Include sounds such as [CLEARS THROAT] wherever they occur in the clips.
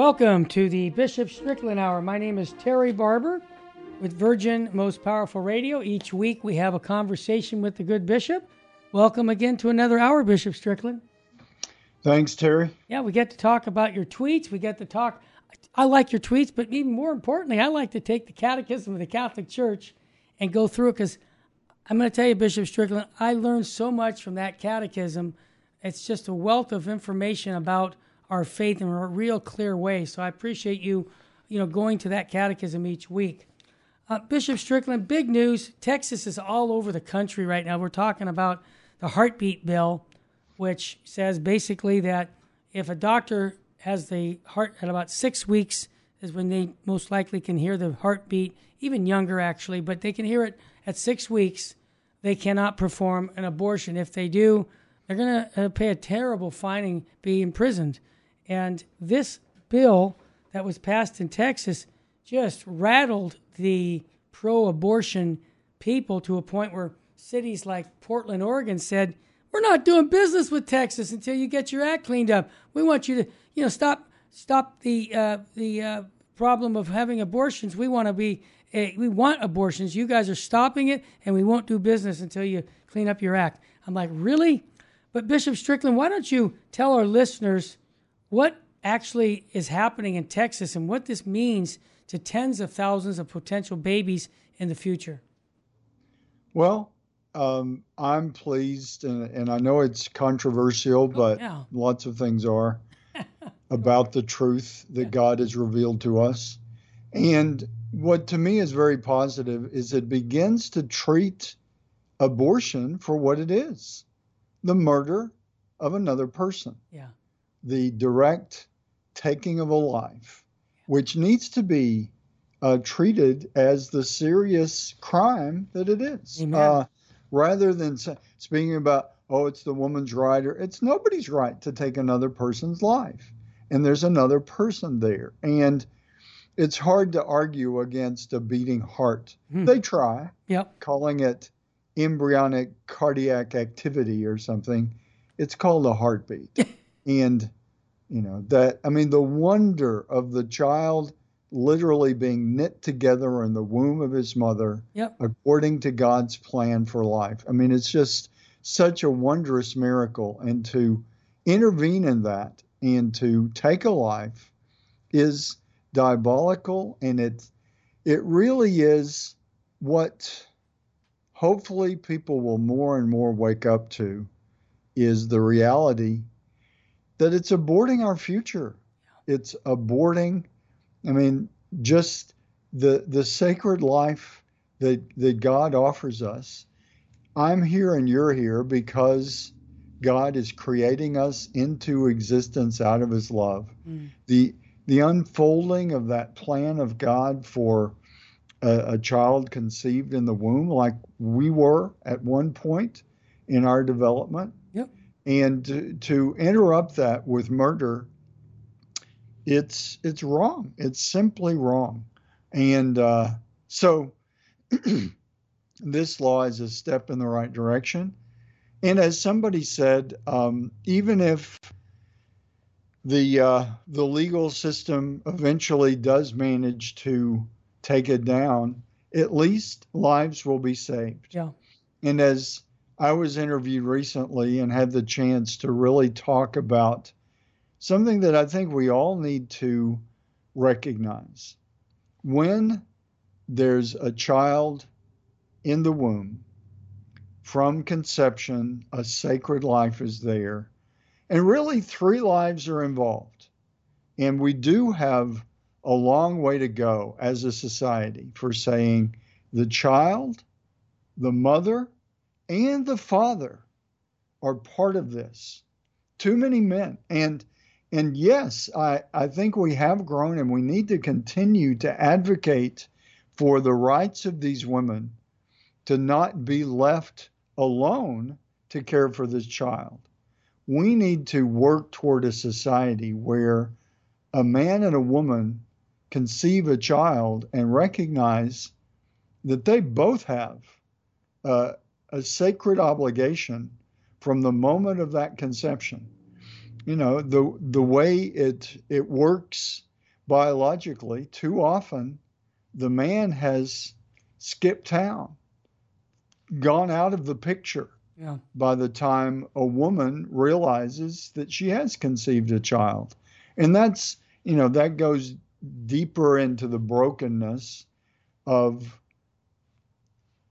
Welcome to the Bishop Strickland Hour. My name is Terry Barber with Virgin Most Powerful Radio. Each week we have a conversation with the good bishop. Welcome again to another hour, Bishop Strickland. Thanks, Terry. Yeah, we get to talk about your tweets. We get to talk. I like your tweets, but even more importantly, I like to take the Catechism of the Catholic Church and go through it because I'm going to tell you, Bishop Strickland, I learned so much from that catechism. It's just a wealth of information about our faith in a real clear way. So I appreciate you, you know, going to that catechism each week. Uh, Bishop Strickland, big news. Texas is all over the country right now. We're talking about the heartbeat bill, which says basically that if a doctor has the heart at about six weeks, is when they most likely can hear the heartbeat, even younger actually, but they can hear it at six weeks. They cannot perform an abortion. If they do, they're going to uh, pay a terrible fine and be imprisoned. And this bill that was passed in Texas just rattled the pro abortion people to a point where cities like Portland, Oregon said, We're not doing business with Texas until you get your act cleaned up. We want you to, you know, stop stop the uh, the uh, problem of having abortions. We want to be uh, we want abortions. You guys are stopping it, and we won't do business until you clean up your act. I'm like, really? But Bishop Strickland, why don't you tell our listeners what actually is happening in Texas and what this means to tens of thousands of potential babies in the future? Well, um, I'm pleased, and, and, I know it's controversial, oh, but oh, yeah. lots of things are [LAUGHS] about the truth that. God has revealed to us. And what to me is very positive is it begins to treat abortion for what it is the murder of another person. Yeah. The direct taking of a life, which needs to be uh, treated as the serious crime that it is. Uh, rather than speaking about, oh, it's the woman's right, or it's nobody's right to take another person's life. And there's another person there. And it's hard to argue against a beating heart. Hmm. They try, yep. calling it embryonic cardiac activity or something. It's called a heartbeat. [LAUGHS] and, you know, that, I mean, the wonder of the child literally being knit together in the womb of his mother yep. according to God's plan for life. I mean, it's just such a wondrous miracle. And to intervene in that and to take a life is diabolical and it it really is what hopefully people will more and more wake up to is the reality that it's aborting our future. It's aborting I mean, just the the sacred life that that God offers us. I'm here and you're here because God is creating us into existence out of his love. Mm. The the unfolding of that plan of God for a, a, child conceived in the womb, like we were at one point in our development. And to, to interrupt that with murder it's it's wrong. It's simply wrong. And uh, so [CLEARS THROAT] this law is a step in the right direction. And as somebody said, um, even if the uh, the legal system eventually does manage to take it down, at least lives will be saved. Yeah. And as I was interviewed recently and had the chance to really talk about something that I think we all need to recognize. When there's a child in the womb, from conception, a sacred life is there. And really, three lives are involved. And we do have a long way to go as a society for saying the child, the mother, and the father are part of this. Too many men. And and yes, I, I think we have grown and we need to continue to advocate for the rights of these women to not be left alone to care for this child. We need to work toward a society where a man and a woman conceive a child and recognize that they both have uh, a sacred obligation from the moment of that conception you know the the way it it works biologically, too often the man has skipped town, gone out of the picture Yeah. by the time a woman realizes that she has conceived a child. And that's, you know, that goes deeper into the brokenness of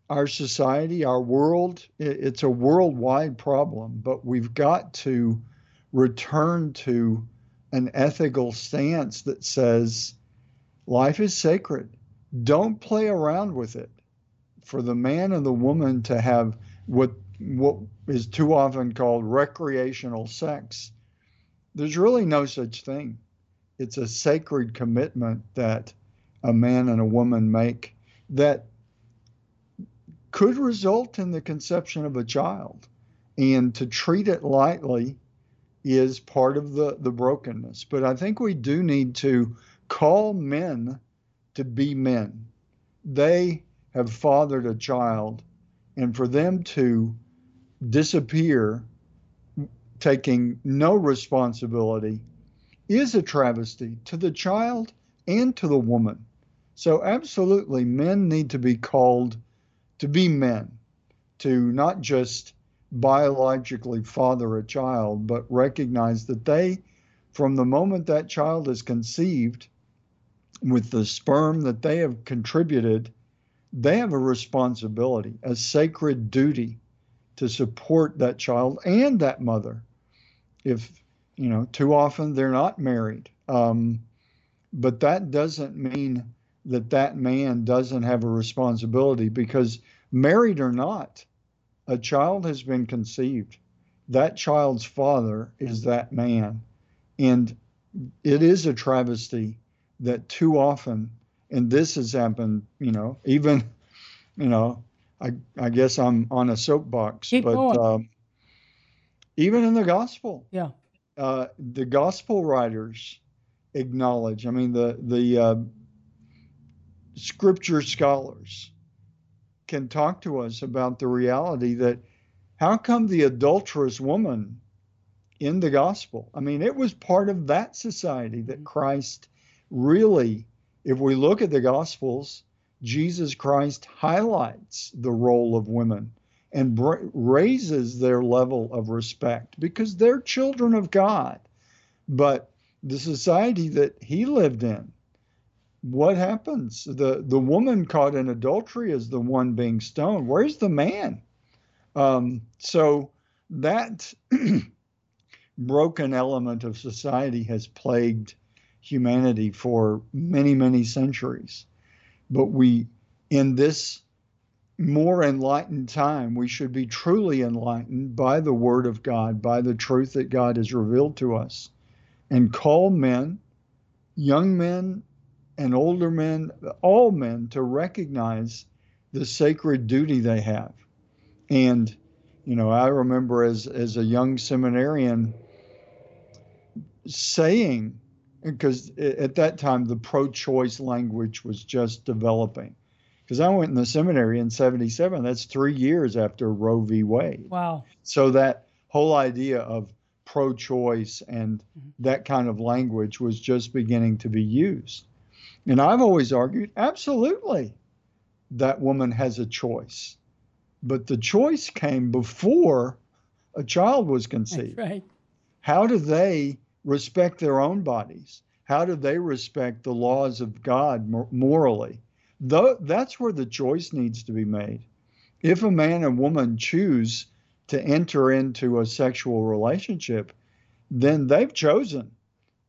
our society, our world. It's a worldwide problem, but we've got to return to an ethical stance that says life is sacred. Don't play around with it. For the man and the woman to have what what is too often called recreational sex, there's really no such thing. It's a sacred commitment that a man and a woman make that could result in the conception of a child. And to treat it lightly is part of the, the brokenness. But I think we do need to call men to be men. They have fathered a child, and for them to disappear, taking no responsibility, is a travesty to the child and to the woman. So, absolutely, men need to be called to be men, to not just biologically father a child, but recognize that they, from the moment that child is conceived, with the sperm that they have contributed, they have a responsibility, a sacred duty to support that child and that mother. If, you know, too often they're not married. Um, but that doesn't mean that that man doesn't have a responsibility because married or not, a child has been conceived. That child's father is that man. And it is a travesty that too often, and this has happened, you know, even, you know, I, I guess I'm on a soapbox, Keep but um, even in the gospel, Yeah. uh, the gospel writers acknowledge. I mean, the the uh, scripture scholars can talk to us about the reality that how come the adulterous woman in the gospel? I mean, it was part of that society that mm-hmm. Christ really, if we look at the gospels, Jesus Christ highlights the role of women and br- raises their level of respect because they're children of God. But the society that he lived in, what happens? The the woman caught in adultery is the one being stoned. Where's the man? Um, so that [CLEARS THROAT] broken element of society has plagued humanity for many, many centuries. But we, in this more enlightened time, we should be truly enlightened by the Word of God, by the truth that God has revealed to us, and call men, young men and older men, all men, to recognize the sacred duty they have. And, you know, I remember as, as a young seminarian saying, because at that time the pro choice language was just developing. Because I went in the seminary in 77, that's three years after Roe v. Wade. Wow. So that whole idea of pro choice and mm-hmm. that kind of language was just beginning to be used. And I've always argued absolutely that woman has a choice. But the choice came before a child was That's conceived. right. How do they respect their own bodies? How do they respect the laws of God morally? Though that's where the choice needs to be made. If a man and woman choose to enter into a sexual relationship, then they've chosen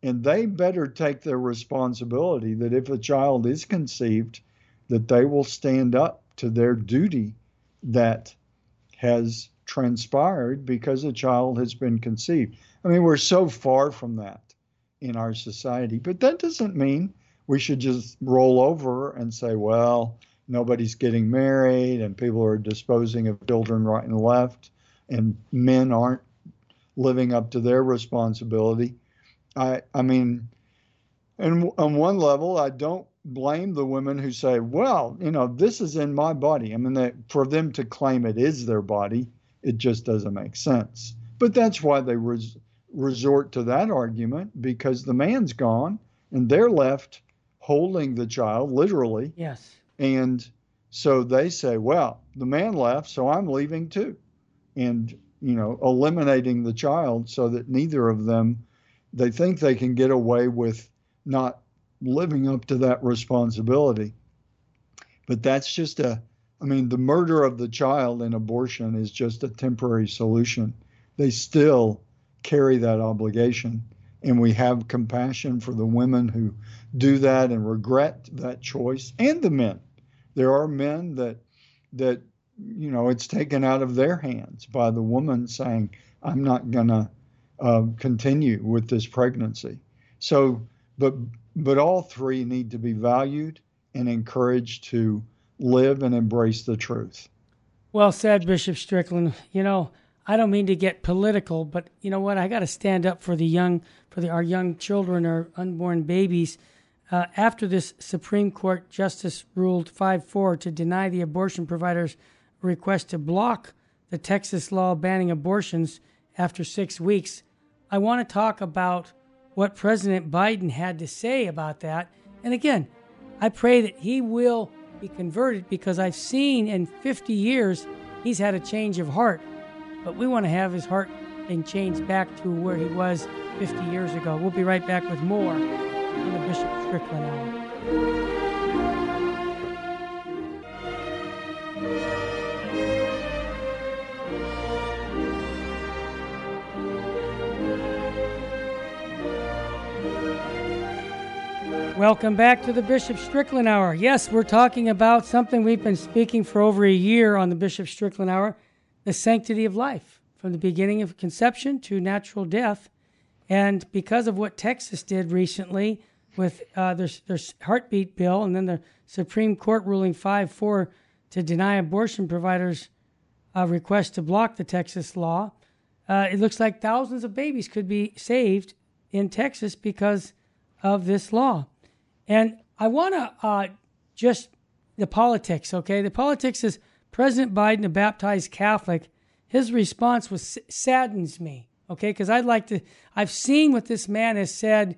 and they better take their responsibility that if a child is conceived that they will stand up to their duty that has transpired because a child has been conceived. I mean, we're so far from that in our society, but that doesn't mean we should just roll over and say, well, nobody's getting married and people are disposing of children right and left and men aren't living up to their responsibility. I I mean, and on one level, I don't blame the women who say, well, you know, this is in my body. I mean, that for them to claim it is their body, it just doesn't make sense. But that's why they res- resort to that argument because the man's gone and they're left holding the child literally. Yes. And so they say, well, the man left, so I'm leaving too. And, you know, eliminating the child so that neither of them, they think they can get away with not living up to that responsibility. But that's just a, I mean, the murder of the child in abortion is just a temporary solution. They still carry that obligation. And we have compassion for the women who do that and regret that choice and the men. There are men that, that, you know, it's taken out of their hands by the woman saying, I'm not going to uh, continue with this pregnancy. So, but, but all three need to be valued and encouraged to live and embrace the truth. Well said, Bishop Strickland. You know, I don't mean to get political, but you know what? I got to stand up for the young, for the, our young children, our unborn babies. Uh, after this Supreme Court justice ruled 5 4 to deny the abortion providers' request to block the Texas law banning abortions after six weeks, I want to talk about what President Biden had to say about that. And again, I pray that he will be converted because I've seen in 50 years he's had a change of heart. But we want to have his heart and change back to where he was 50 years ago. We'll be right back with more on the Bishop Strickland Hour. Welcome back to the Bishop Strickland Hour. Yes, we're talking about something we've been speaking for over a year on the Bishop Strickland Hour the sanctity of life from the beginning of conception to natural death. And because of what Texas did recently with uh, their, their heartbeat bill and then the Supreme Court ruling 5 4 to deny abortion providers' a request to block the Texas law, uh, it looks like thousands of babies could be saved in Texas because of this law. And I want to uh, just the politics, okay? The politics is President Biden, a baptized Catholic, his response was saddens me, okay? Because I'd like to, I've seen what this man has said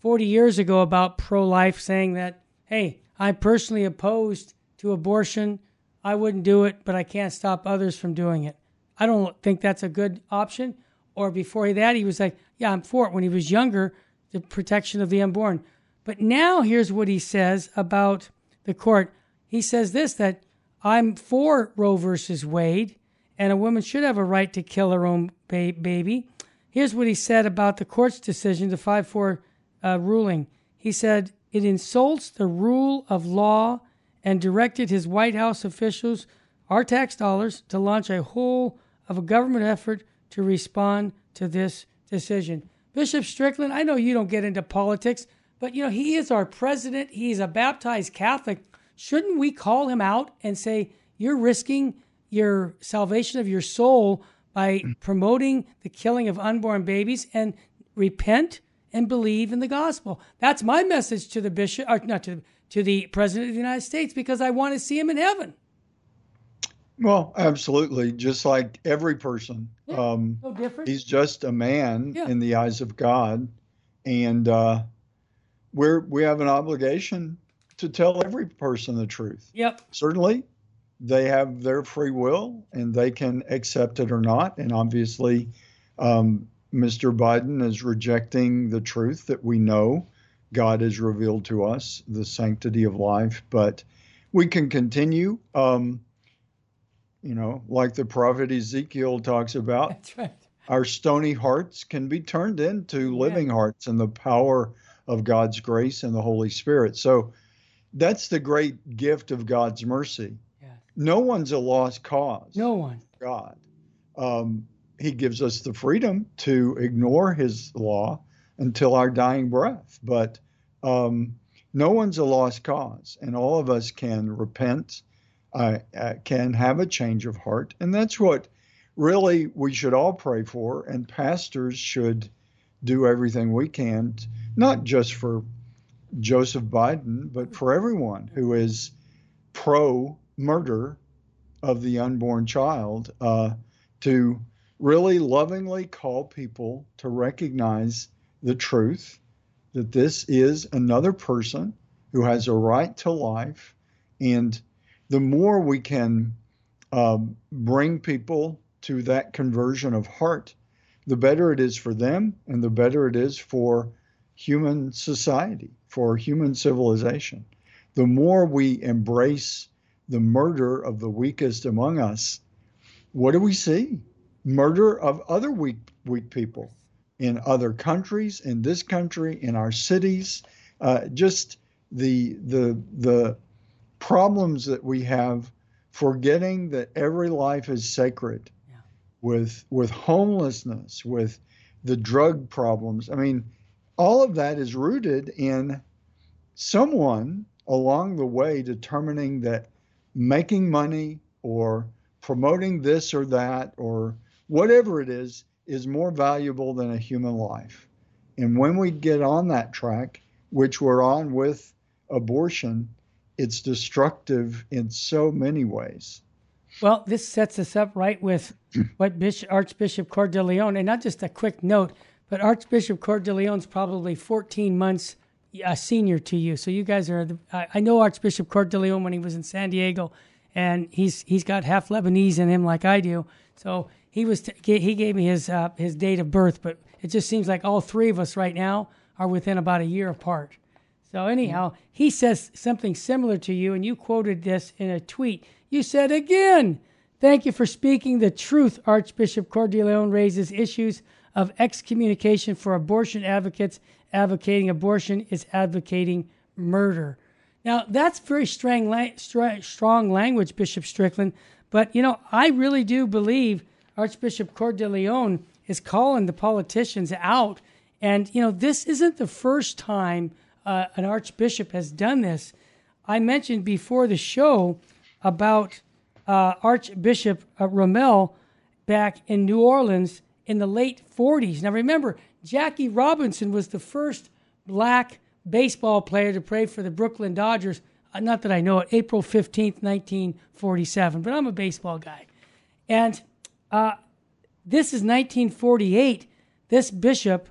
40 years ago about pro life, saying that, hey, I'm personally opposed to abortion. I wouldn't do it, but I can't stop others from doing it. I don't think that's a good option. Or before that, he was like, yeah, I'm for it when he was younger, the protection of the unborn. But now here's what he says about the court. He says this that I'm for Roe versus Wade, and a woman should have a right to kill her own ba- baby. Here's what he said about the court's decision, the 5 4 uh, ruling. He said, It insults the rule of law and directed his White House officials, our tax dollars, to launch a whole of a government effort to respond to this decision. Bishop Strickland, I know you don't get into politics, but you know, he is our president. He's a baptized Catholic. Shouldn't we call him out and say, You're risking your salvation of your soul by promoting the killing of unborn babies and repent and believe in the gospel? That's my message to the bishop, or not to, to the president of the United States, because I want to see him in heaven. Well, absolutely. Just like every person. Yeah, um, no different. He's just a man yeah. in the eyes of God. And uh, we're, we have an obligation to tell every person the truth. Yep. Certainly, they have their free will and they can accept it or not. And obviously, um, Mr. Biden is rejecting the truth that we know God has revealed to us, the sanctity of life. But we can continue. Um, you know, like the prophet Ezekiel talks about. That's right. Our stony hearts can be turned into living hearts and the power of God's grace and the Holy Spirit. So that's the great gift of God's mercy. Yes. No one's a lost cause. No one. God. Um, he gives us the freedom to ignore his law until our dying breath. But um, no one's a lost cause, and all of us can repent, uh, uh, can have a change of heart. And that's what really we should all pray for, and pastors should do everything we can, not just for Joseph Biden, but for everyone who is pro murder of the unborn child, uh, to really lovingly call people to recognize the truth that this is another person who has a right to life. And the more we can uh, bring people to that conversion of heart, the better it is for them and the better it is for human society, for human civilization. The more we embrace the murder of the weakest among us, what do we see? Murder of other weak, weak people in other countries, in this country, in our cities. Uh, just the the the problems that we have forgetting that every life is sacred yeah. with with homelessness with the drug problems i mean all of that is rooted in someone along the way determining that making money or promoting this or that or whatever it is is more valuable than a human life and when we get on that track which we're on with abortion, it's destructive in so many ways. Well, this sets us up right with what Bishop, Archbishop Cordileone, and not just a quick note, but Archbishop Cordileone's probably 14 months a senior to you. So you guys are. The, I, I know Archbishop Cordileone when he was in San Diego, and he's he's got half Lebanese in him like I do. So he was t- he gave me his uh, his date of birth, but it just seems like all three of us right now are within about a year apart. So, anyhow, he says something similar to you, and you quoted this in a tweet. You said again, Thank you for speaking the truth. Archbishop Cordileone raises issues of excommunication for abortion advocates. Advocating abortion is advocating murder. Now, that's very strong, strong language, Bishop Strickland. But, you know, I really do believe Archbishop Cordileone is calling the politicians out. And, you know, this isn't the first time uh, an archbishop has done this. I mentioned before the show about uh, Archbishop uh, Rummel back in New Orleans in the late 40s. Now, remember, Jackie Robinson was the first black baseball player to play for the Brooklyn Dodgers. Uh, not that I know it, April 15th, 1947, but I'm a baseball guy. And uh, this is 1948. This bishop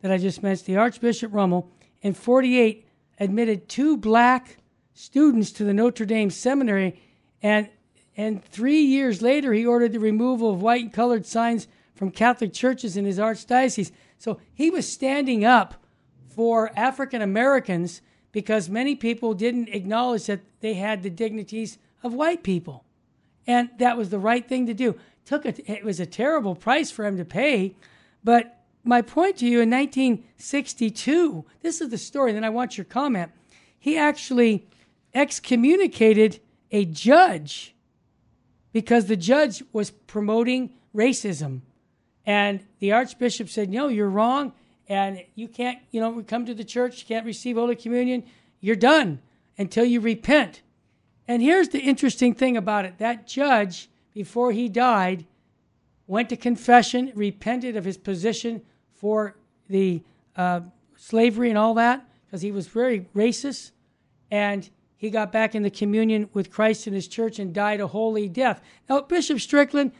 that I just mentioned, the Archbishop Rummel, in 48 admitted two black students to the Notre Dame seminary and and 3 years later he ordered the removal of white and colored signs from Catholic churches in his archdiocese. So he was standing up for African Americans because many people didn't acknowledge that they had the dignities of white people. And that was the right thing to do. Took a, it was a terrible price for him to pay, but my point to you in 1962, this is the story, then I want your comment. He actually excommunicated a judge because the judge was promoting racism. And the archbishop said, No, you're wrong. And you can't, you know, come to the church, can't receive Holy Communion. You're done until you repent. And here's the interesting thing about it that judge, before he died, went to confession, repented of his position for the uh, slavery and all that because he was very racist. And he got back in the communion with Christ in his church and died a holy death. Now, Bishop Strickland,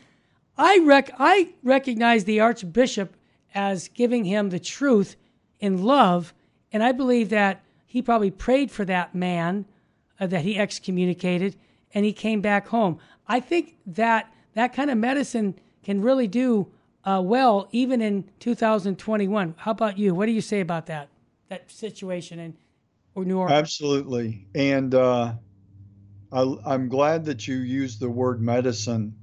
I, rec- I recognize the Archbishop as giving him the truth in love, and I believe that he probably prayed for that man uh, that he excommunicated, and he came back home. I think that that kind of medicine can really do uh, well, even in 2021. How about you? What do you say about that that situation in or New Orleans? Absolutely, and uh, I, am glad that you used the word medicine.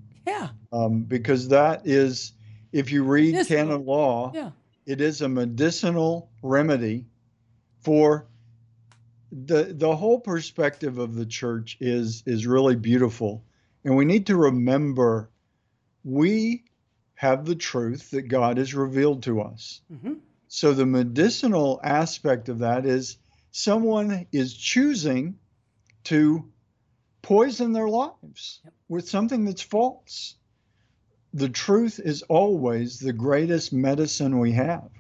Um, because that is, if you read medicinal. canon law, yeah. it is a medicinal remedy for the the whole perspective of the church is is really beautiful, and we need to remember we have the truth that God has revealed to us. Mm-hmm. So the medicinal aspect of that is someone is choosing to poison their lives yep. with something that's false. The truth is always the greatest medicine we have.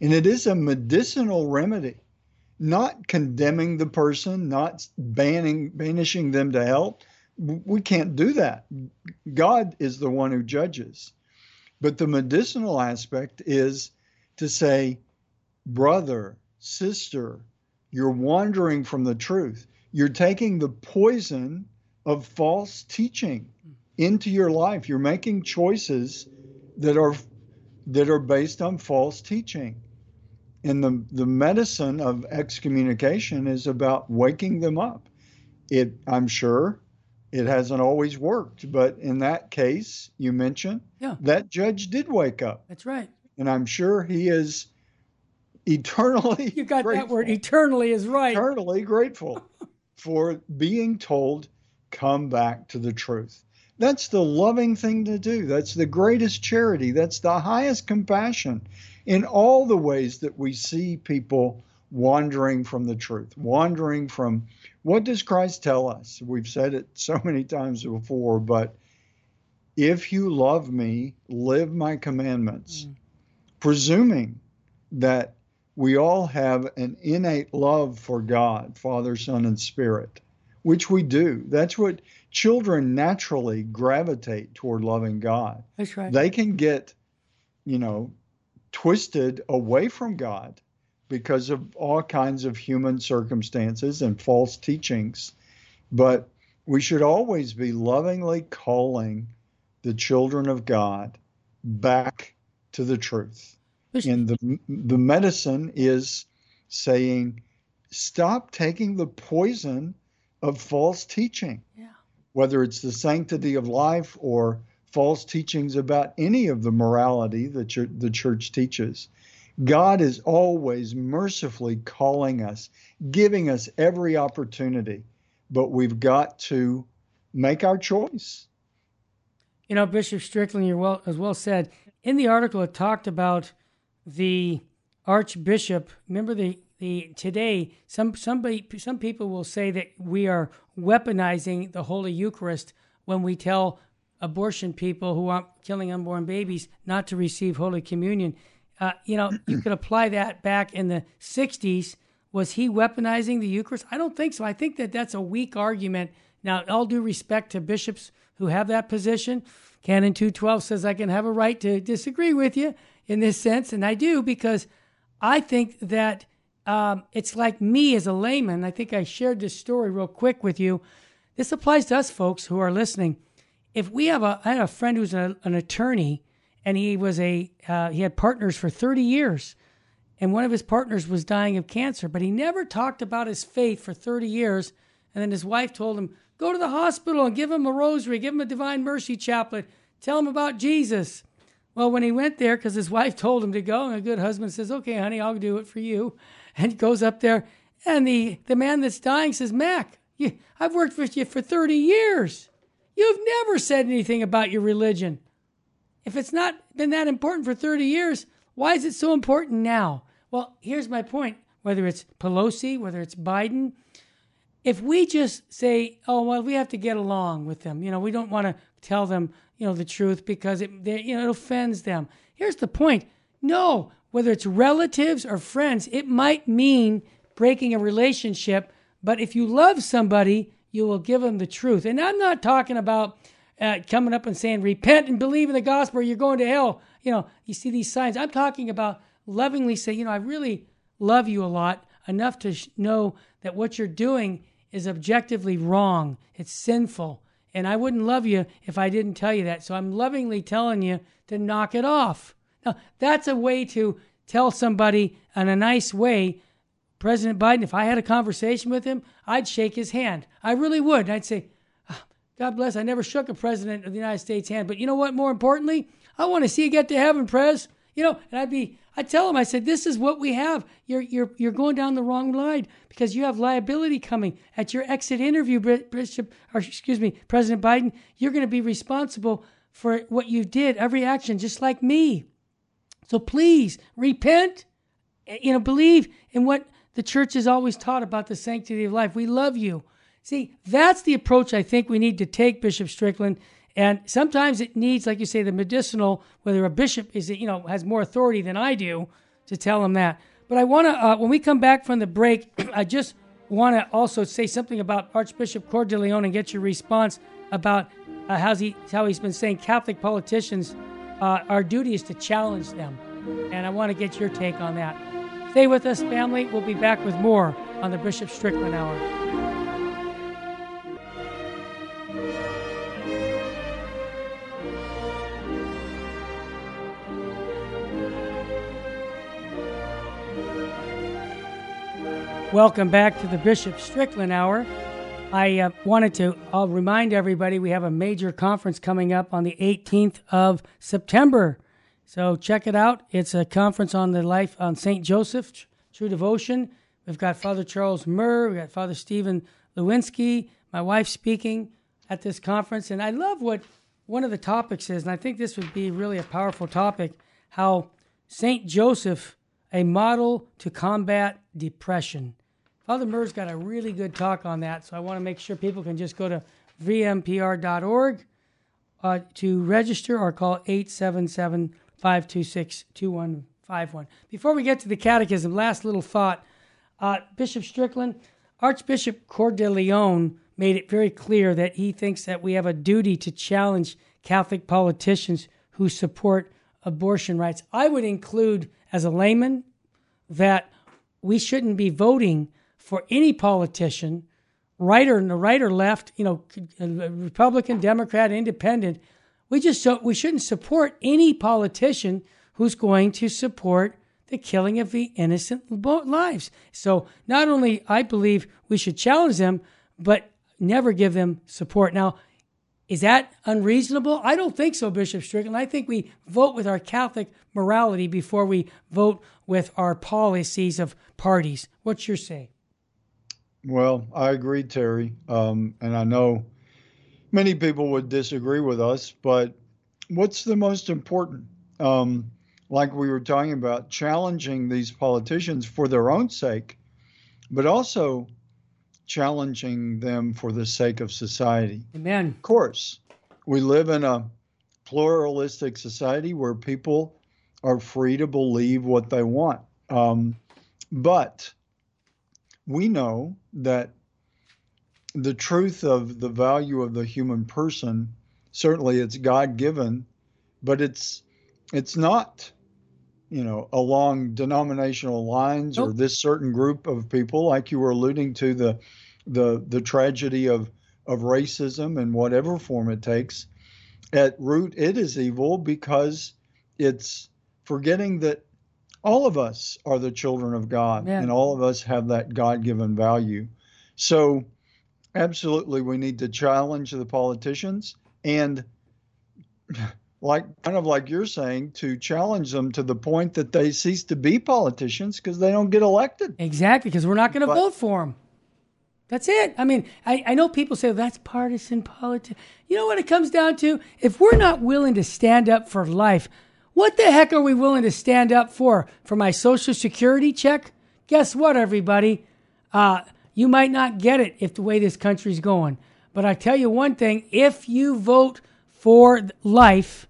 And it is a medicinal remedy, not condemning the person, not banning, banishing them to hell. We can't do that. God is the one who judges. But the medicinal aspect is to say, brother, sister, you're wandering from the truth. You're taking the poison of false teaching mm-hmm. Into your life. You're making choices that are that are based on false teaching. And the, the medicine of excommunication is about waking them up. It I'm sure it hasn't always worked, but in that case you mentioned, yeah. that judge did wake up. That's right. And I'm sure he is eternally [LAUGHS] You got grateful, that word eternally is right. eternally grateful [LAUGHS] for being told come back to the truth. That's the loving thing to do. That's the greatest charity. That's the highest compassion in all the ways that we see people wandering from the truth, wandering from what does Christ tell us? We've said it so [LAUGHS] many times before, but if you love me, live my commandments, mm. presuming that we all have an innate love for God, Father, Son, and Spirit, which we do. That's what children naturally gravitate toward loving God. That's right. They can get, you know, twisted away from God because of all kinds of human circumstances and false teachings. But we should always be lovingly calling the children of God back to the truth. And the, the medicine is saying, stop taking the poison of false teaching. Yeah. Whether it's the sanctity of life or false teachings about any of the morality that the church teaches. God is always mercifully calling us, giving us every opportunity, but we've got to make our choice. You know, Bishop Strickland, you well as well said in the article. It talked about the Archbishop. Remember the the today some somebody some people will say that we are weaponizing the Holy Eucharist when we tell abortion people who are killing unborn babies not to receive Holy Communion. Uh, you know, you could apply that back in the 60s. Was he weaponizing the Eucharist? I don't think so. I think that that's a weak argument. Now, all due respect to bishops who have that position, Canon 212 says I can have a right to disagree with you in this sense, and I do because I think that um, it's like me as a layman. I think I shared this story real quick with you. This applies to us folks who are listening if we have a, I had a friend who's a, an attorney, and he was a, uh, he had partners for 30 years, and one of his partners was dying of cancer, but he never talked about his faith for 30 years. And then his wife told him, go to the hospital and give him a rosary, give him a Divine Mercy chaplet, tell him about Jesus. Well, when he went there, because his [LAUGHS] wife told him to go, and a good husband says, okay, honey, I'll do it for you. [LAUGHS] And he goes up there, and the, the man that's dying says, Mac, you, I've worked with you for 30 years. You've never said anything about your religion. If it's not been that important for 30 years, why is it so important now? Well, here's my point whether it's Pelosi, whether it's Biden, if we just say, oh, well, we have to get along with them, you know, we don't want to tell them, you know, the truth because it, you know, it offends them. Here's the point. No, whether it's relatives or friends, it might mean breaking a relationship, but if you love somebody, you will give them the truth. And I'm not talking about uh, coming up and saying, repent and believe in the gospel or you're going to hell. You know, you see these signs. I'm talking about lovingly say, you know, I really love you a lot enough to sh- know that what you're doing is objectively wrong. It's sinful. And I wouldn't love you if I didn't tell you that. So I'm lovingly telling you to knock it off. Now, that's a way to tell somebody in a nice way President Biden, if I had a conversation with him, I'd shake his hand. I really would. I'd say, oh, God bless, I never shook a president of the United States' hand. But you know what? More importantly, I want to see you get to heaven, Prez. You know, and I'd be, I'd tell him, I said, this is what we have. You're, you're, you're going down the wrong line because you have liability coming at your exit interview, Bishop, or excuse me, President Biden. You're going to be responsible for what you did, every action, just like me. So please repent. Eh, you know, believe in what the church has always taught about the sanctity of life. We love you. See, that's the approach I think we need to take, Bishop Strickland. And sometimes it needs, like you say, the medicinal, whether a bishop is, you know, has more authority than I do to tell him that. But I want to, uh, when we come back from the break, [CLEARS THROAT] I just want to also say something about Archbishop Cordileone and get your response about uh, how's he, how he's been saying Catholic politicians, uh, our duty is to challenge them. And I want to get your take on that. Stay with us, family. We'll be back with more on the Bishop Strickland Hour. Welcome back to the Bishop Strickland Hour. I uh, wanted to I'll remind everybody we have a major conference coming up on the 18th of September. So check it out. It's a conference on the life on St. Joseph, True Devotion. We've got Father Charles Murr, we've got Father Stephen Lewinsky, my wife speaking at this conference. And I love what one of the topics is, and I think this would be really a powerful topic how St. Joseph, a model to combat depression. Father Murr's got a really good talk on that, so I want to make sure people can just go to vmpr.org uh, to register or call 877 526 2151. Before we get to the catechism, last little thought. Uh, Bishop Strickland, Archbishop Cordileone made it very clear that he thinks that we have a duty to challenge Catholic politicians who support abortion rights. I would include, as a layman, that we shouldn't be voting for any politician, right or right or left, you know, Republican, Democrat, Independent. We just we shouldn't support any politician who's going to support the killing of the innocent lives. So not only I believe we should challenge them, but never give them support. Now, is that unreasonable? I don't think so, Bishop Strickland. I think we vote with our Catholic morality before we vote with our policies of parties. What's your say? Well, I agree, Terry. Um, and I know many people would disagree with us, but what's the most important? Um, like we were talking about, challenging these politicians for their own sake, but also challenging them for the sake of society. Amen. Of course, we live in a pluralistic society where people are free to believe what they want. Um, but we know that the truth of the value of the human person certainly it's god given but it's it's not you know along denominational lines nope. or this certain group of people like you were alluding to the the the tragedy of of racism in whatever form it takes at root it is evil because it's forgetting that all of us are the children of God, yeah. and all of us have that God given value. So, absolutely, we need to challenge the politicians and, like, kind of like you're saying, to challenge them to the point that they cease to be politicians because they don't get elected. Exactly, because we're not going to vote for them. That's it. I mean, I, I know people say that's partisan politics. You know what it comes down to? If we're not willing to stand up for life, what the heck are we willing to stand up for? For my Social Security check? Guess what, everybody? Uh, you might not get it if the way this country's going. But I tell you one thing if you vote for life,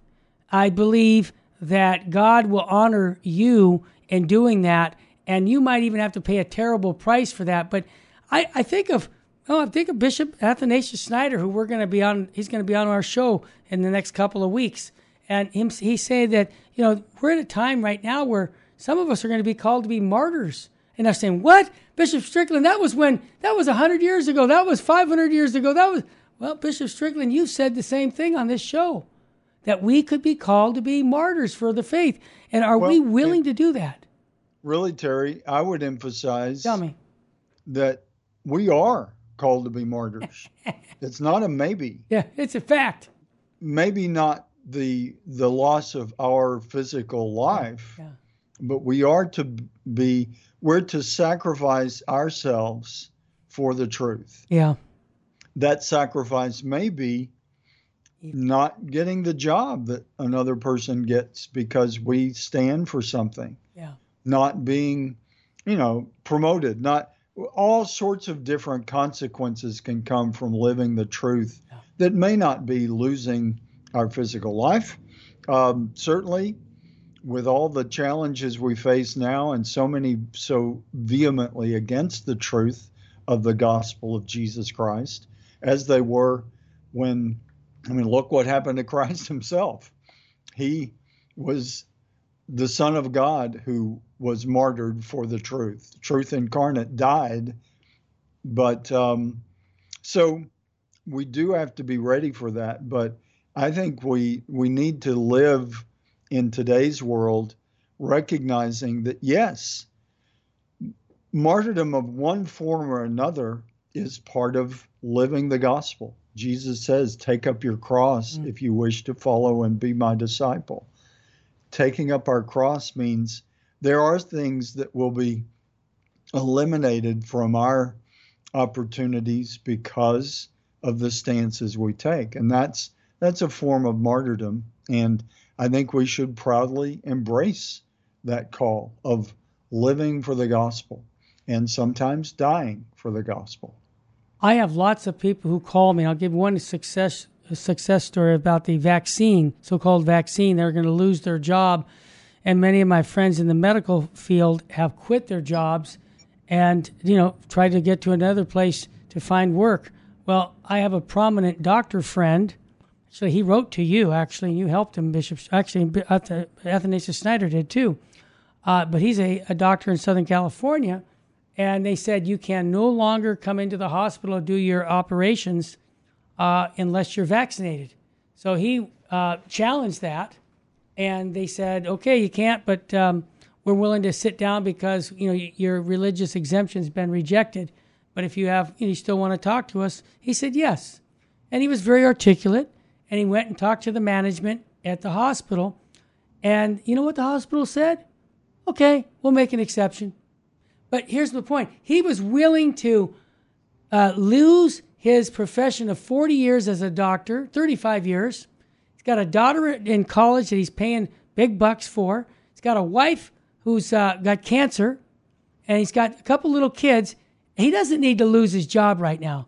I believe that God will honor you in doing that. And you might even have to pay a terrible price for that. But I, I think of Oh, I think of Bishop Athanasius Schneider, who we're going to be on. He's going to be on our show in the next couple of weeks, and him, he said that, you know, we're at a time right now where some of us are going to be called to be martyrs. And I'm saying, what? Bishop Strickland, that was when, that was 100 years ago. That was 500 years ago. That was, well, Bishop Strickland, you said the same thing on this show that we could be called to be martyrs for the faith. And are well, we willing to do that? Really, Terry, I would emphasize Tell me. that we are called to be martyrs. [LAUGHS] it's not a maybe. Yeah, it's a fact. Maybe not the the loss of our physical life, yeah. but we are to be we're to sacrifice ourselves for the truth. Yeah. That sacrifice may be not getting the job that another person gets because we stand for something. Yeah. Not being, you know, promoted, not all sorts of different consequences can come from living the truth yeah. that may not be losing our physical life. Um, certainly, with all the challenges we face now and so many so vehemently against the truth of the gospel of Jesus Christ, as they were when, I mean, look what happened to Christ [LAUGHS] himself. He was the Son of God who was martyred for the truth. Truth incarnate died, but um, so we do have to be ready for that. But I think we we need to live in today's world recognizing that yes, martyrdom of one form or another is part of living the gospel. Jesus says, Take up your cross mm. if you wish to follow and be my disciple. Taking up our cross means there are things that will be eliminated from our opportunities because of the stances we take. And that's that's a form of martyrdom. And I think we should proudly embrace that call of living for the gospel and sometimes dying for the gospel. I have lots of people who call me. I'll give one success success story about the vaccine, so-called vaccine. They're going to lose their job, and many of my friends in the medical field have quit their jobs and you know tried to get to another place to find work. Well, I have a prominent doctor friend. So he wrote to you actually. and You helped him, Bishop. Actually, Athanasius Schneider did too. Uh, but he's a, a doctor in Southern California and they said you can no longer come into the hospital do your operations uh, unless you're vaccinated. So he uh, challenged that, and they said, okay, you can't, but um, we're willing to sit down because you know your religious exemption's been rejected. But if you have, you, know, you still want to talk to us, he said yes, and he was very articulate, and he went and talked to the management at the hospital, and you know what the hospital said? Okay, we'll make an exception. But here's the point he was willing to uh, lose his profession of 40 years as a doctor, 35 years. He's got a daughter in college that he's paying big bucks for. He's got a wife who's uh, got cancer, and he's got a couple little kids. He doesn't need to lose his job right now.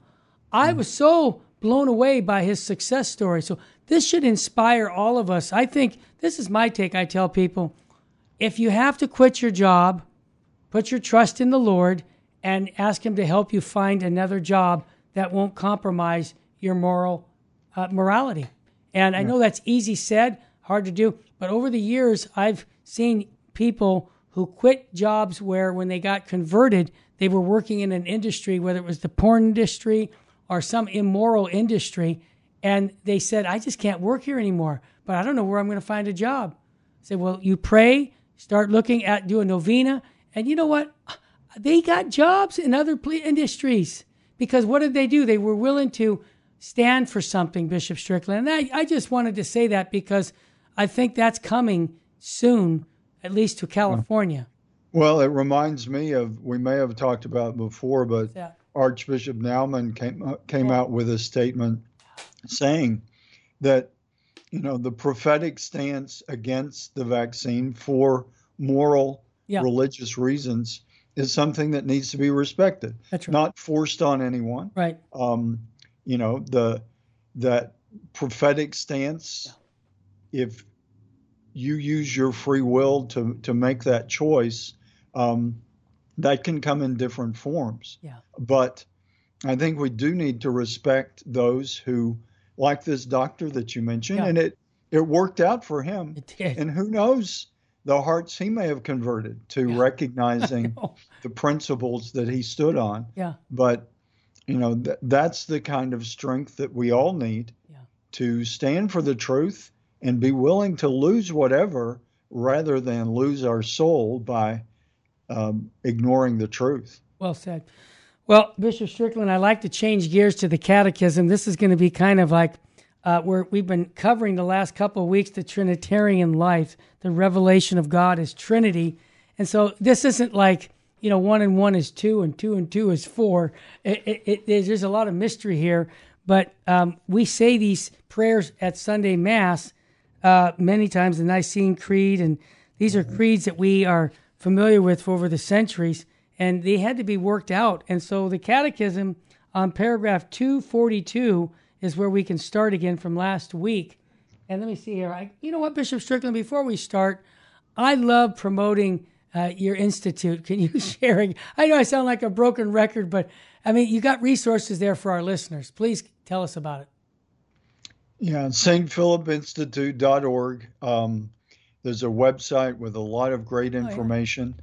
I was so blown away by his success story. So this should inspire all of us. I think this is my take. I tell people if you have to quit your job, Put your trust in the Lord and ask Him to help you find another job that won't compromise your moral uh, morality. And I know that's easy said, hard to do, but over the years, I've seen people who quit jobs where, when they got converted, they were working in an industry, whether it was the porn industry or some immoral industry, and they said, I just can't work here anymore, but I don't know where I'm going to find a job. I said, Well, you pray, start looking at, do a novena, and you know what? They got jobs in other industries because what did they do? They were willing to stand for something, Bishop Strickland. And I, I just wanted to say that because I think that's coming soon, at least to California. Well, it reminds me of we may have talked about before, but Archbishop Naumann came uh, came out with a statement saying that you know the prophetic stance against the vaccine for moral yeah. religious reasons is something that needs to be respected. That's right. Not forced on anyone. Right. Um, you know, the that prophetic stance, yeah. if you use your free will to to make that choice, um, that can come in different forms. Yeah. But I think we do need to respect those who, like this doctor that you mentioned, yeah. and it it worked out for him. It did. And who knows? The hearts he may have converted to yeah. [LAUGHS] recognizing the principles that he stood on. Yeah. But you know th- that's the kind of strength that we all need yeah. to stand for the truth and be willing to lose whatever rather than lose our soul by um, ignoring the truth. Well said. Well, Bishop Strickland, I'd like to change gears to the catechism. This is going to be kind of like uh, where we've been covering the last couple of weeks the Trinitarian life, the revelation of God as Trinity. And so this isn't like, you know, one and one is two and two and two is four. It, it, it, there's a lot of mystery here. But um, we say these prayers at Sunday Mass uh, many times, the Nicene Creed, and these are creeds that we are familiar with for over the centuries, and they had to be worked out. And so the Catechism on paragraph 242 is where we can start again from last week. And let me see here. I, you know what, Bishop Strickland, before we start, I love promoting uh, your institute. Can you [LAUGHS] share? I know I sound like a broken record, but I mean, you got resources there for our listeners. Please tell us about it. Yeah, stphilipinstitute.org. Um, There's a website with a lot of great information. Oh,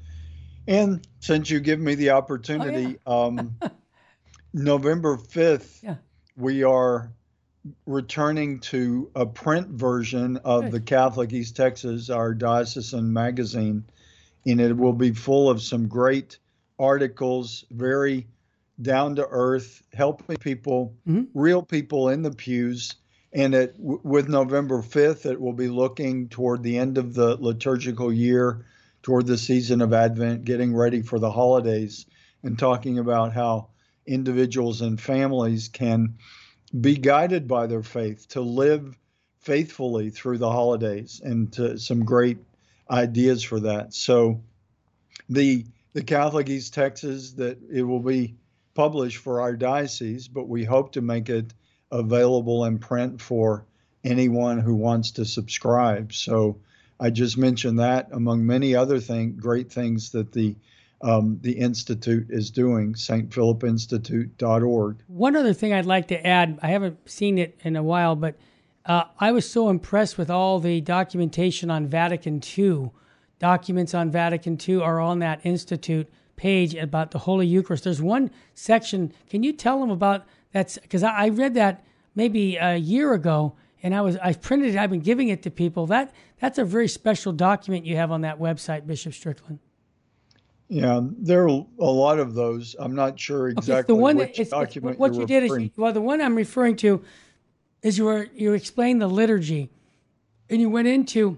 yeah. And since you give me the opportunity, oh, yeah. um, [LAUGHS] November 5th, yeah. We are returning to a print version of Good. the Catholic East Texas, our diocesan magazine, and it will be full of some great articles, very down to earth, helping people, mm-hmm. real people in the pews. And it, with November 5th, it will be looking toward the end of the liturgical year, toward the season of Advent, getting ready for the holidays, and talking about how individuals and families can be guided by their faith to live faithfully through the holidays and to some great ideas for that. So the the Catholic East Texas that it will be published for our diocese, but we hope to make it available in print for anyone who wants to subscribe. So I just mentioned that among many other thing, great things that the um, the institute is doing, stphilipinstitute.org. One other thing I'd like to add, I haven't seen it in a while, but uh, I was so impressed with all the documentation on Vatican II. Documents on Vatican II are on that institute page about the Holy Eucharist. There's one section. Can you tell them about that? Because I, I read that maybe a year ago, and I was I printed it. I've been giving it to people. That that's a very special document you have on that website, Bishop Strickland. Yeah, there are a lot of those. I'm not sure exactly okay, the one which that, document what you did is well, the one I'm referring to is you were you explained the liturgy, and you went into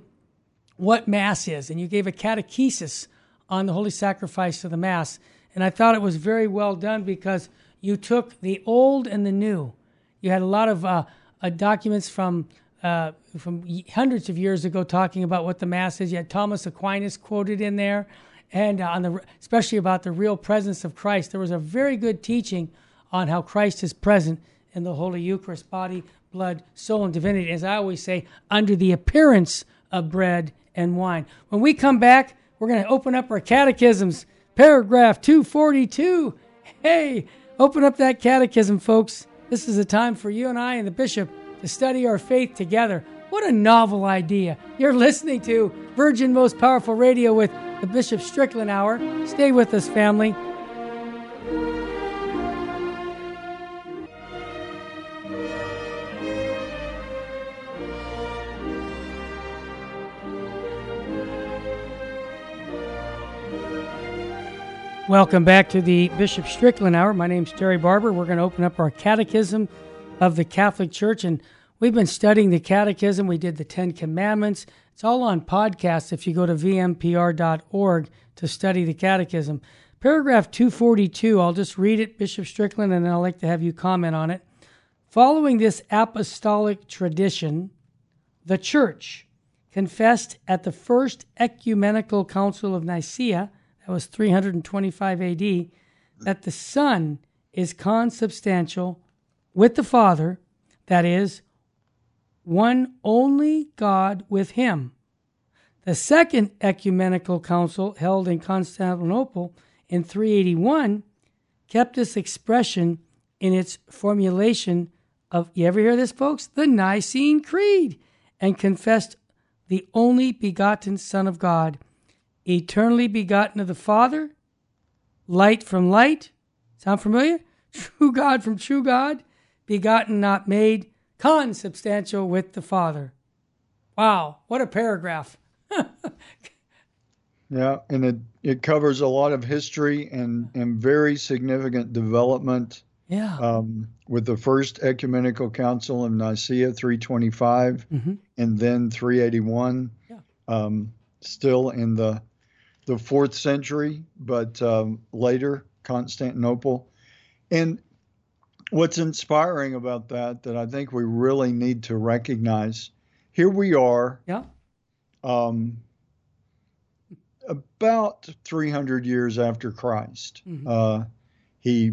what Mass is, and you gave a catechesis on the holy sacrifice of the Mass, and I thought it was very well done because you took the old and the new. You had a lot of uh, uh, documents from uh, from hundreds of years ago talking about what the Mass is. You had Thomas Aquinas quoted in there and uh, on the especially about the real presence of Christ. There was a very good teaching on how Christ is present in the Holy Eucharist, body, blood, soul, and divinity. As I always say, under the appearance of bread and wine. When we come back, we're going to open up our catechisms, paragraph 242. Hey, open up that catechism, folks. This is a time for you and I and the bishop to study our faith together. What a novel idea. You're listening to Virgin Most Powerful Radio with the Bishop Strickland Hour. Stay with us, family. Welcome back to the Bishop Strickland Hour. My name is Terry Barber. We're going to open up our Catechism of the Catholic Church, and we've been studying the Catechism. We did the Ten Commandments, it's all on podcast if you go to vmpr.org to study the catechism. Paragraph 242, I'll just read it, Bishop Strickland, and then I'd like to have you comment on it. Following this apostolic tradition, the Church confessed at the First Ecumenical Council of Nicaea, that was 325 AD, that the Son is consubstantial with the Father, that is, one only God with him. The Second Ecumenical Council, held in Constantinople in 381, kept this expression in its formulation of, you ever hear this, folks? The Nicene Creed, and confessed the only begotten Son of God, eternally begotten of the Father, light from light. Sound familiar? [LAUGHS] True God from true God, begotten, not made, consubstantial with the Father. Wow, what a paragraph. [LAUGHS] yeah, and it, it covers a lot of history and, and very significant development. Yeah. Um, with the first ecumenical council in Nicaea 325 mm-hmm. and then 381. Yeah. Um, still in the the fourth century, but um, later Constantinople. And what's inspiring about that that I think we really need to recognize here we are. Yeah. Um, about 300 years after Christ. Mm-hmm. Uh, he,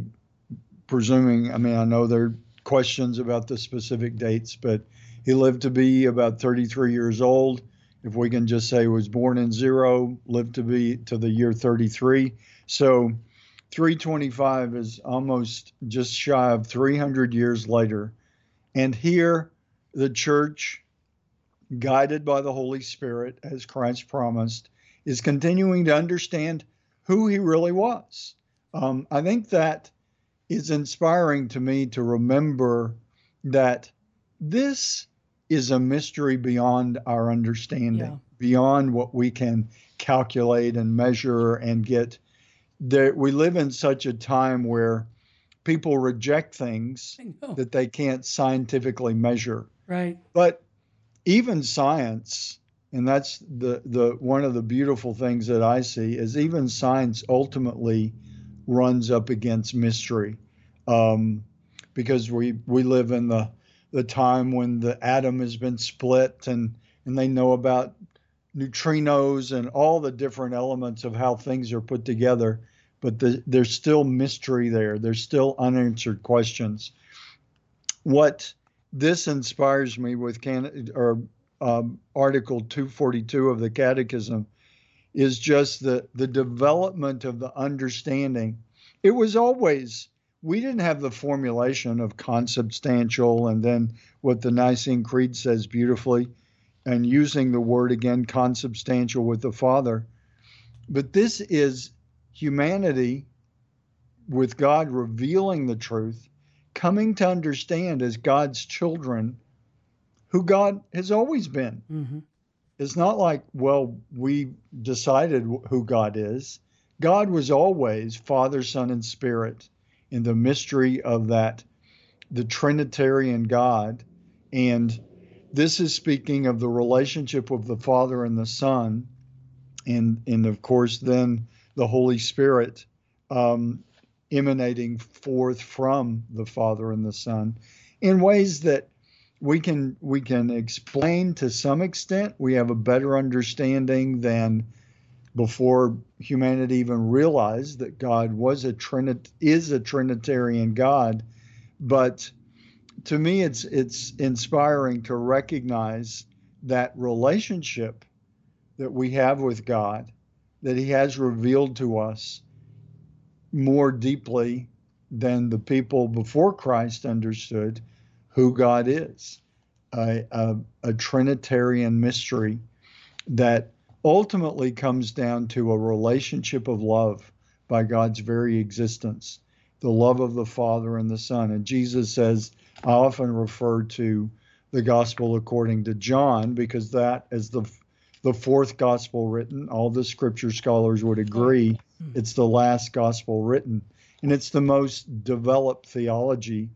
presuming, I mean, I know there are questions about the specific dates, but he lived to be about 33 years old. If we can just say was born in zero, lived to be to the year 33. So 325 is almost just shy of 300 years later. And here, the church guided by the Holy Spirit, as Christ promised, is continuing to understand who he really was. Um, I think that is inspiring to me to remember that this is a mystery beyond our understanding, yeah. beyond what we can calculate and measure and get. There, we live in such a time where people reject things that they can't scientifically measure. Right. But even science, and that's the, the one of the beautiful things that I see is even science ultimately runs up against mystery, um, because we we live in the the time when the atom has been split and and they know about neutrinos and all the different elements of how things are put together but the, there's still mystery there. There's still unanswered questions. What this inspires me with can or um, article 242 of the catechism is just the the development of the understanding. It was always we didn't have the formulation of consubstantial and then what the Nicene Creed says beautifully, and using the word again, consubstantial with the Father. But this is humanity with God revealing the truth, coming to understand as God's children who God has always been. Mm-hmm. It's not like, well, we decided who God is. God was always Father, Son, and Spirit in the mystery of that, the Trinitarian God. And this is speaking of the relationship of the Father and the Son, and, and of course, then the Holy Spirit um, emanating forth from the Father and the Son in ways that we can we can explain to some extent. We have a better understanding than before humanity even realized that God was a trinit is a trinitarian God but to me it's it's inspiring to recognize that relationship that we have with God that he has revealed to us more deeply than the people before Christ understood who God is a, a, a Trinitarian mystery that ultimately comes down to a relationship of love by God's very existence, the love of the Father and the Son. And Jesus says, I often refer to the gospel according to John because that is the the fourth gospel written. All the scripture scholars would agree hmm. it's the last gospel written. And it's the most developed theology.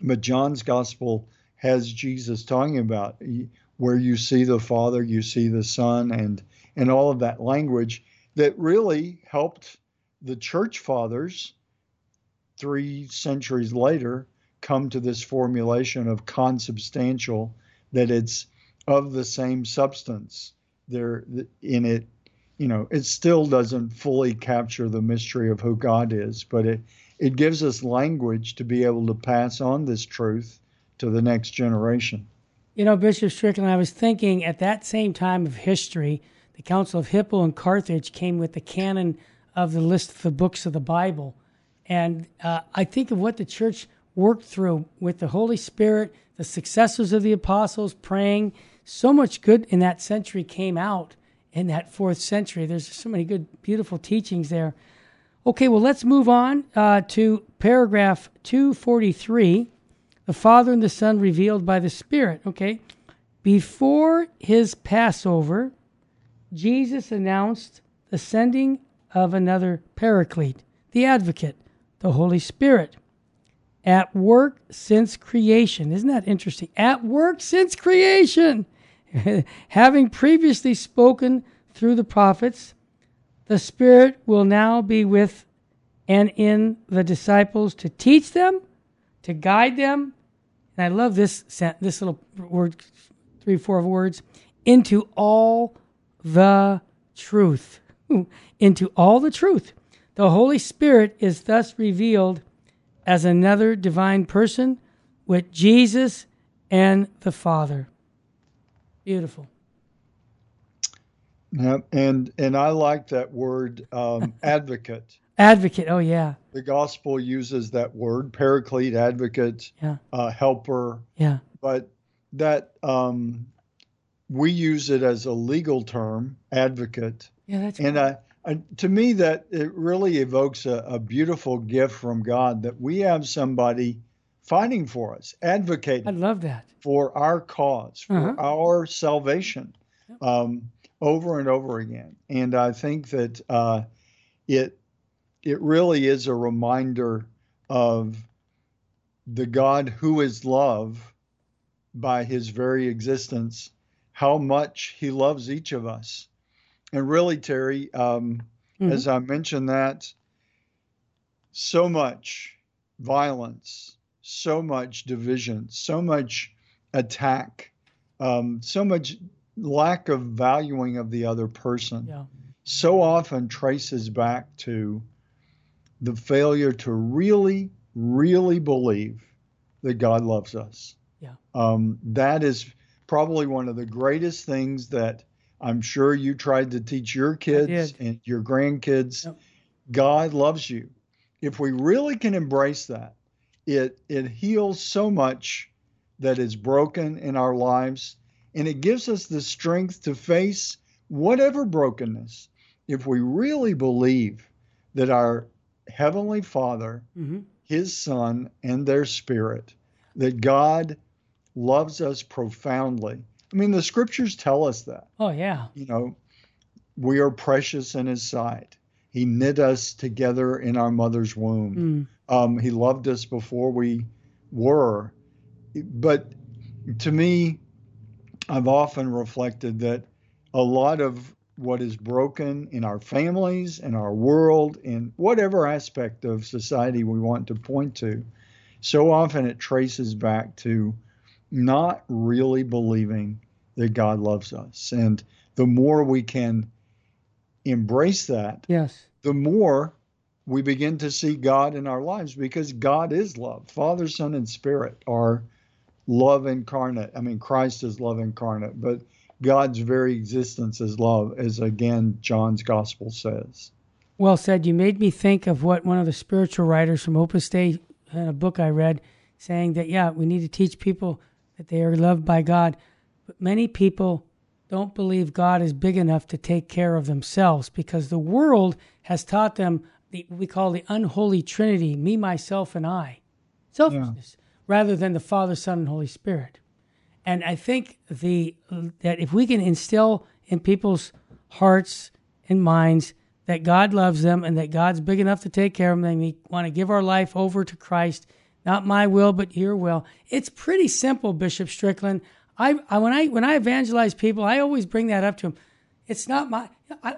But John's gospel has Jesus talking about where you see the Father, you see the Son, and and all of that language that really helped the church fathers three centuries later come to this formulation of consubstantial that it's of the same substance there in it you know it still doesn't fully capture the mystery of who god is but it it gives us language to be able to pass on this truth to the next generation you know, Bishop Strickland, I was thinking at that same time of history, the Council of Hippo and Carthage came with the canon of the list of the books of the Bible. And uh, I think of what the church worked through with the Holy Spirit, the successors of the apostles praying. So much good in that century came out in that fourth century. There's so many good, beautiful teachings there. Okay, well, let's move on uh, to paragraph 243 the Father and the Son revealed by the Spirit. Okay. Before his Passover, Jesus announced the sending of another paraclete, the advocate, the Holy Spirit. At work since creation. Isn't that interesting? At work since creation. [LAUGHS] Having previously spoken through the prophets, the Spirit will now be with and in the disciples to teach them, to guide them, and I love this this little word, three four words, into all the truth, [LAUGHS] into all the truth. The Holy Spirit is thus revealed as another divine person with Jesus and the Father. Beautiful. Yeah, and and I like that word um, [LAUGHS] advocate. Advocate. Oh yeah. The gospel uses that word, paraclete, advocate, yeah. uh, helper. Yeah. But that um, we use it as a legal term, advocate. Yeah, that's and uh, uh, to me, that it really evokes a, a, beautiful gift from God that we have somebody fighting for us, advocating. I love that for our cause, for uh-huh. our salvation, um, over and over again. And I think that uh, it it really is a reminder of the God who is love by His very existence how much he loves each of us. And really, Terry, um, mm-hmm. as I mentioned that, so much violence, so much division, so much attack, um, so much lack of valuing of the other person, yeah. so often traces back to the failure to really, really believe that God loves us. Yeah. Um, that is probably one of the greatest things that I'm sure you tried to teach your kids and your grandkids. Yep. God loves you. If we really can embrace that, it it heals so much that is broken in our lives and it gives us the strength to face whatever brokenness if we really believe that our heavenly Father, mm-hmm. his son and their spirit that God loves us profoundly. I mean, the scriptures tell us that. Oh, yeah. You know, we are precious in his sight. He knit us together in our mother's womb. Mm. Um, he loved us before we were. But to me, I've often reflected that a lot of what is broken in our families, in our world, in whatever aspect of society we want to point to, so often it traces back to not really believing that God loves us. And the more we can embrace that, yes, the more we begin to see God in our lives because God is love. Father, Son, and Spirit are love incarnate. I mean, Christ is love incarnate, but God's very existence is love, as again John's gospel says. Well said. You made me think of what one of the spiritual writers from Opus Dei in a book I read saying that, yeah, we need to teach people that they are loved by God. But many people don't believe God is big enough to take care of themselves because the world has taught them the, we call the unholy trinity me, myself, and I. Selfishness, yeah. rather than the Father, Son, and Holy Spirit. And I think the that if we can instill in people's hearts and minds that God loves them and that God's big enough to take care of them, and we want to give our life over to Christ not my will, but your will. It's pretty simple, Bishop Strickland. I, I when I when I evangelize people, I always bring that up to them. It's not my. I,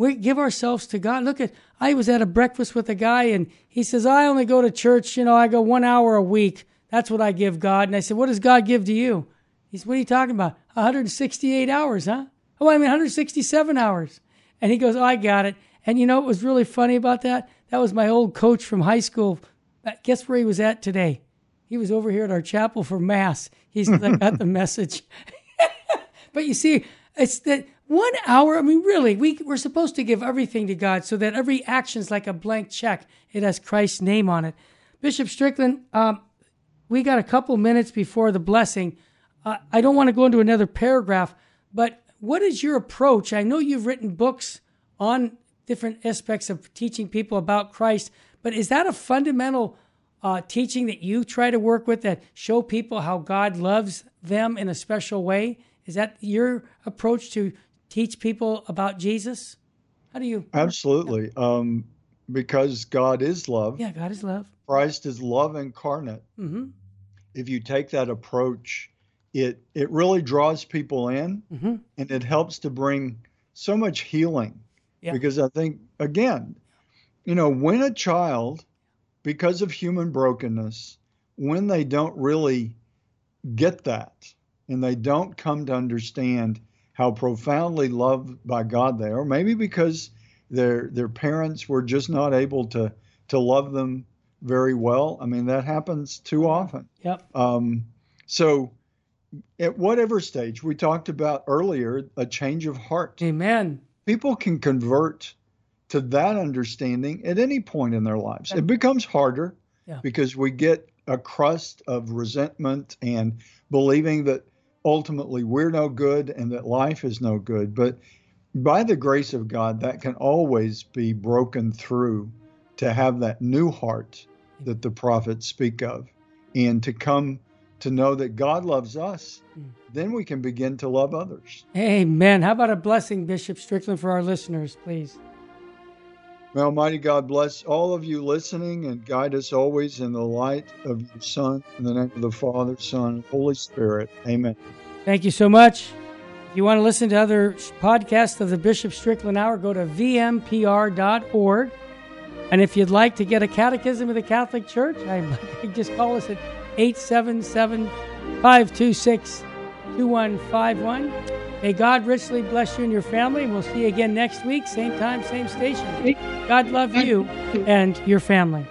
we give ourselves to God. Look at I was at a breakfast with a guy and he says I only go to church. You know, I go one hour a week. That's what I give God. And I said, what does God give to you? He said, what are you talking about? 168 hours, huh? Oh, I mean 167 hours. And he goes, oh, I got it. And you know what was really funny about that? That was my old coach from high school uh, guess where he was at today? He was over here at our chapel for mass. He's got the [LAUGHS] message. [LAUGHS] but you see, it's that one hour. I mean, really, we we're supposed to give everything to God, so that every action is like a blank check. It has Christ's name on it. Bishop Strickland, um, we got a couple minutes before the blessing. Uh, I don't want to go into another paragraph, but what is your approach? I know you've written books on different aspects of teaching people about Christ. But is that a fundamental uh, teaching that you try to work with that show people how God loves them in a special way? Is that your approach to teach people about Jesus? How do you? Absolutely. Um, because God is love. Yeah, God is love. Christ is love incarnate. Mm-hmm. If you take that approach, it it really draws people in, mm-hmm. and it helps to bring so much healing. Yeah. Because I think again, you know, when a child, because of human brokenness, when they don't really get that and they don't come to understand how profoundly loved by God they are, maybe because their their parents were just not able to to love them very well. I mean, that happens too often. Yep. Um, so, at whatever stage we talked about earlier, a change of heart. Amen. People can convert to that understanding at any point in their lives. It becomes harder yeah. because we get a crust of resentment and believing that ultimately we're no good and that life is no good. But by the grace of God, that can always be broken through to have that new heart that the prophets speak of and to come to know that God loves us. Mm. Then we can begin to love others. Amen. How about a blessing, Bishop Strickland, for our listeners, please? May Almighty God bless all of you listening and guide us always in the light of your Son. In the name of the Father, Son, Holy Spirit. Amen. Thank you so much. If you want to listen to other podcasts of the Bishop Strickland Hour, go to vmpr.org. And if you'd like to get a catechism of the Catholic Church, I [LAUGHS] just call us at 877 526 2151. May God richly bless you and your family, we'll see you again next week, same time, same station. God love you and your family.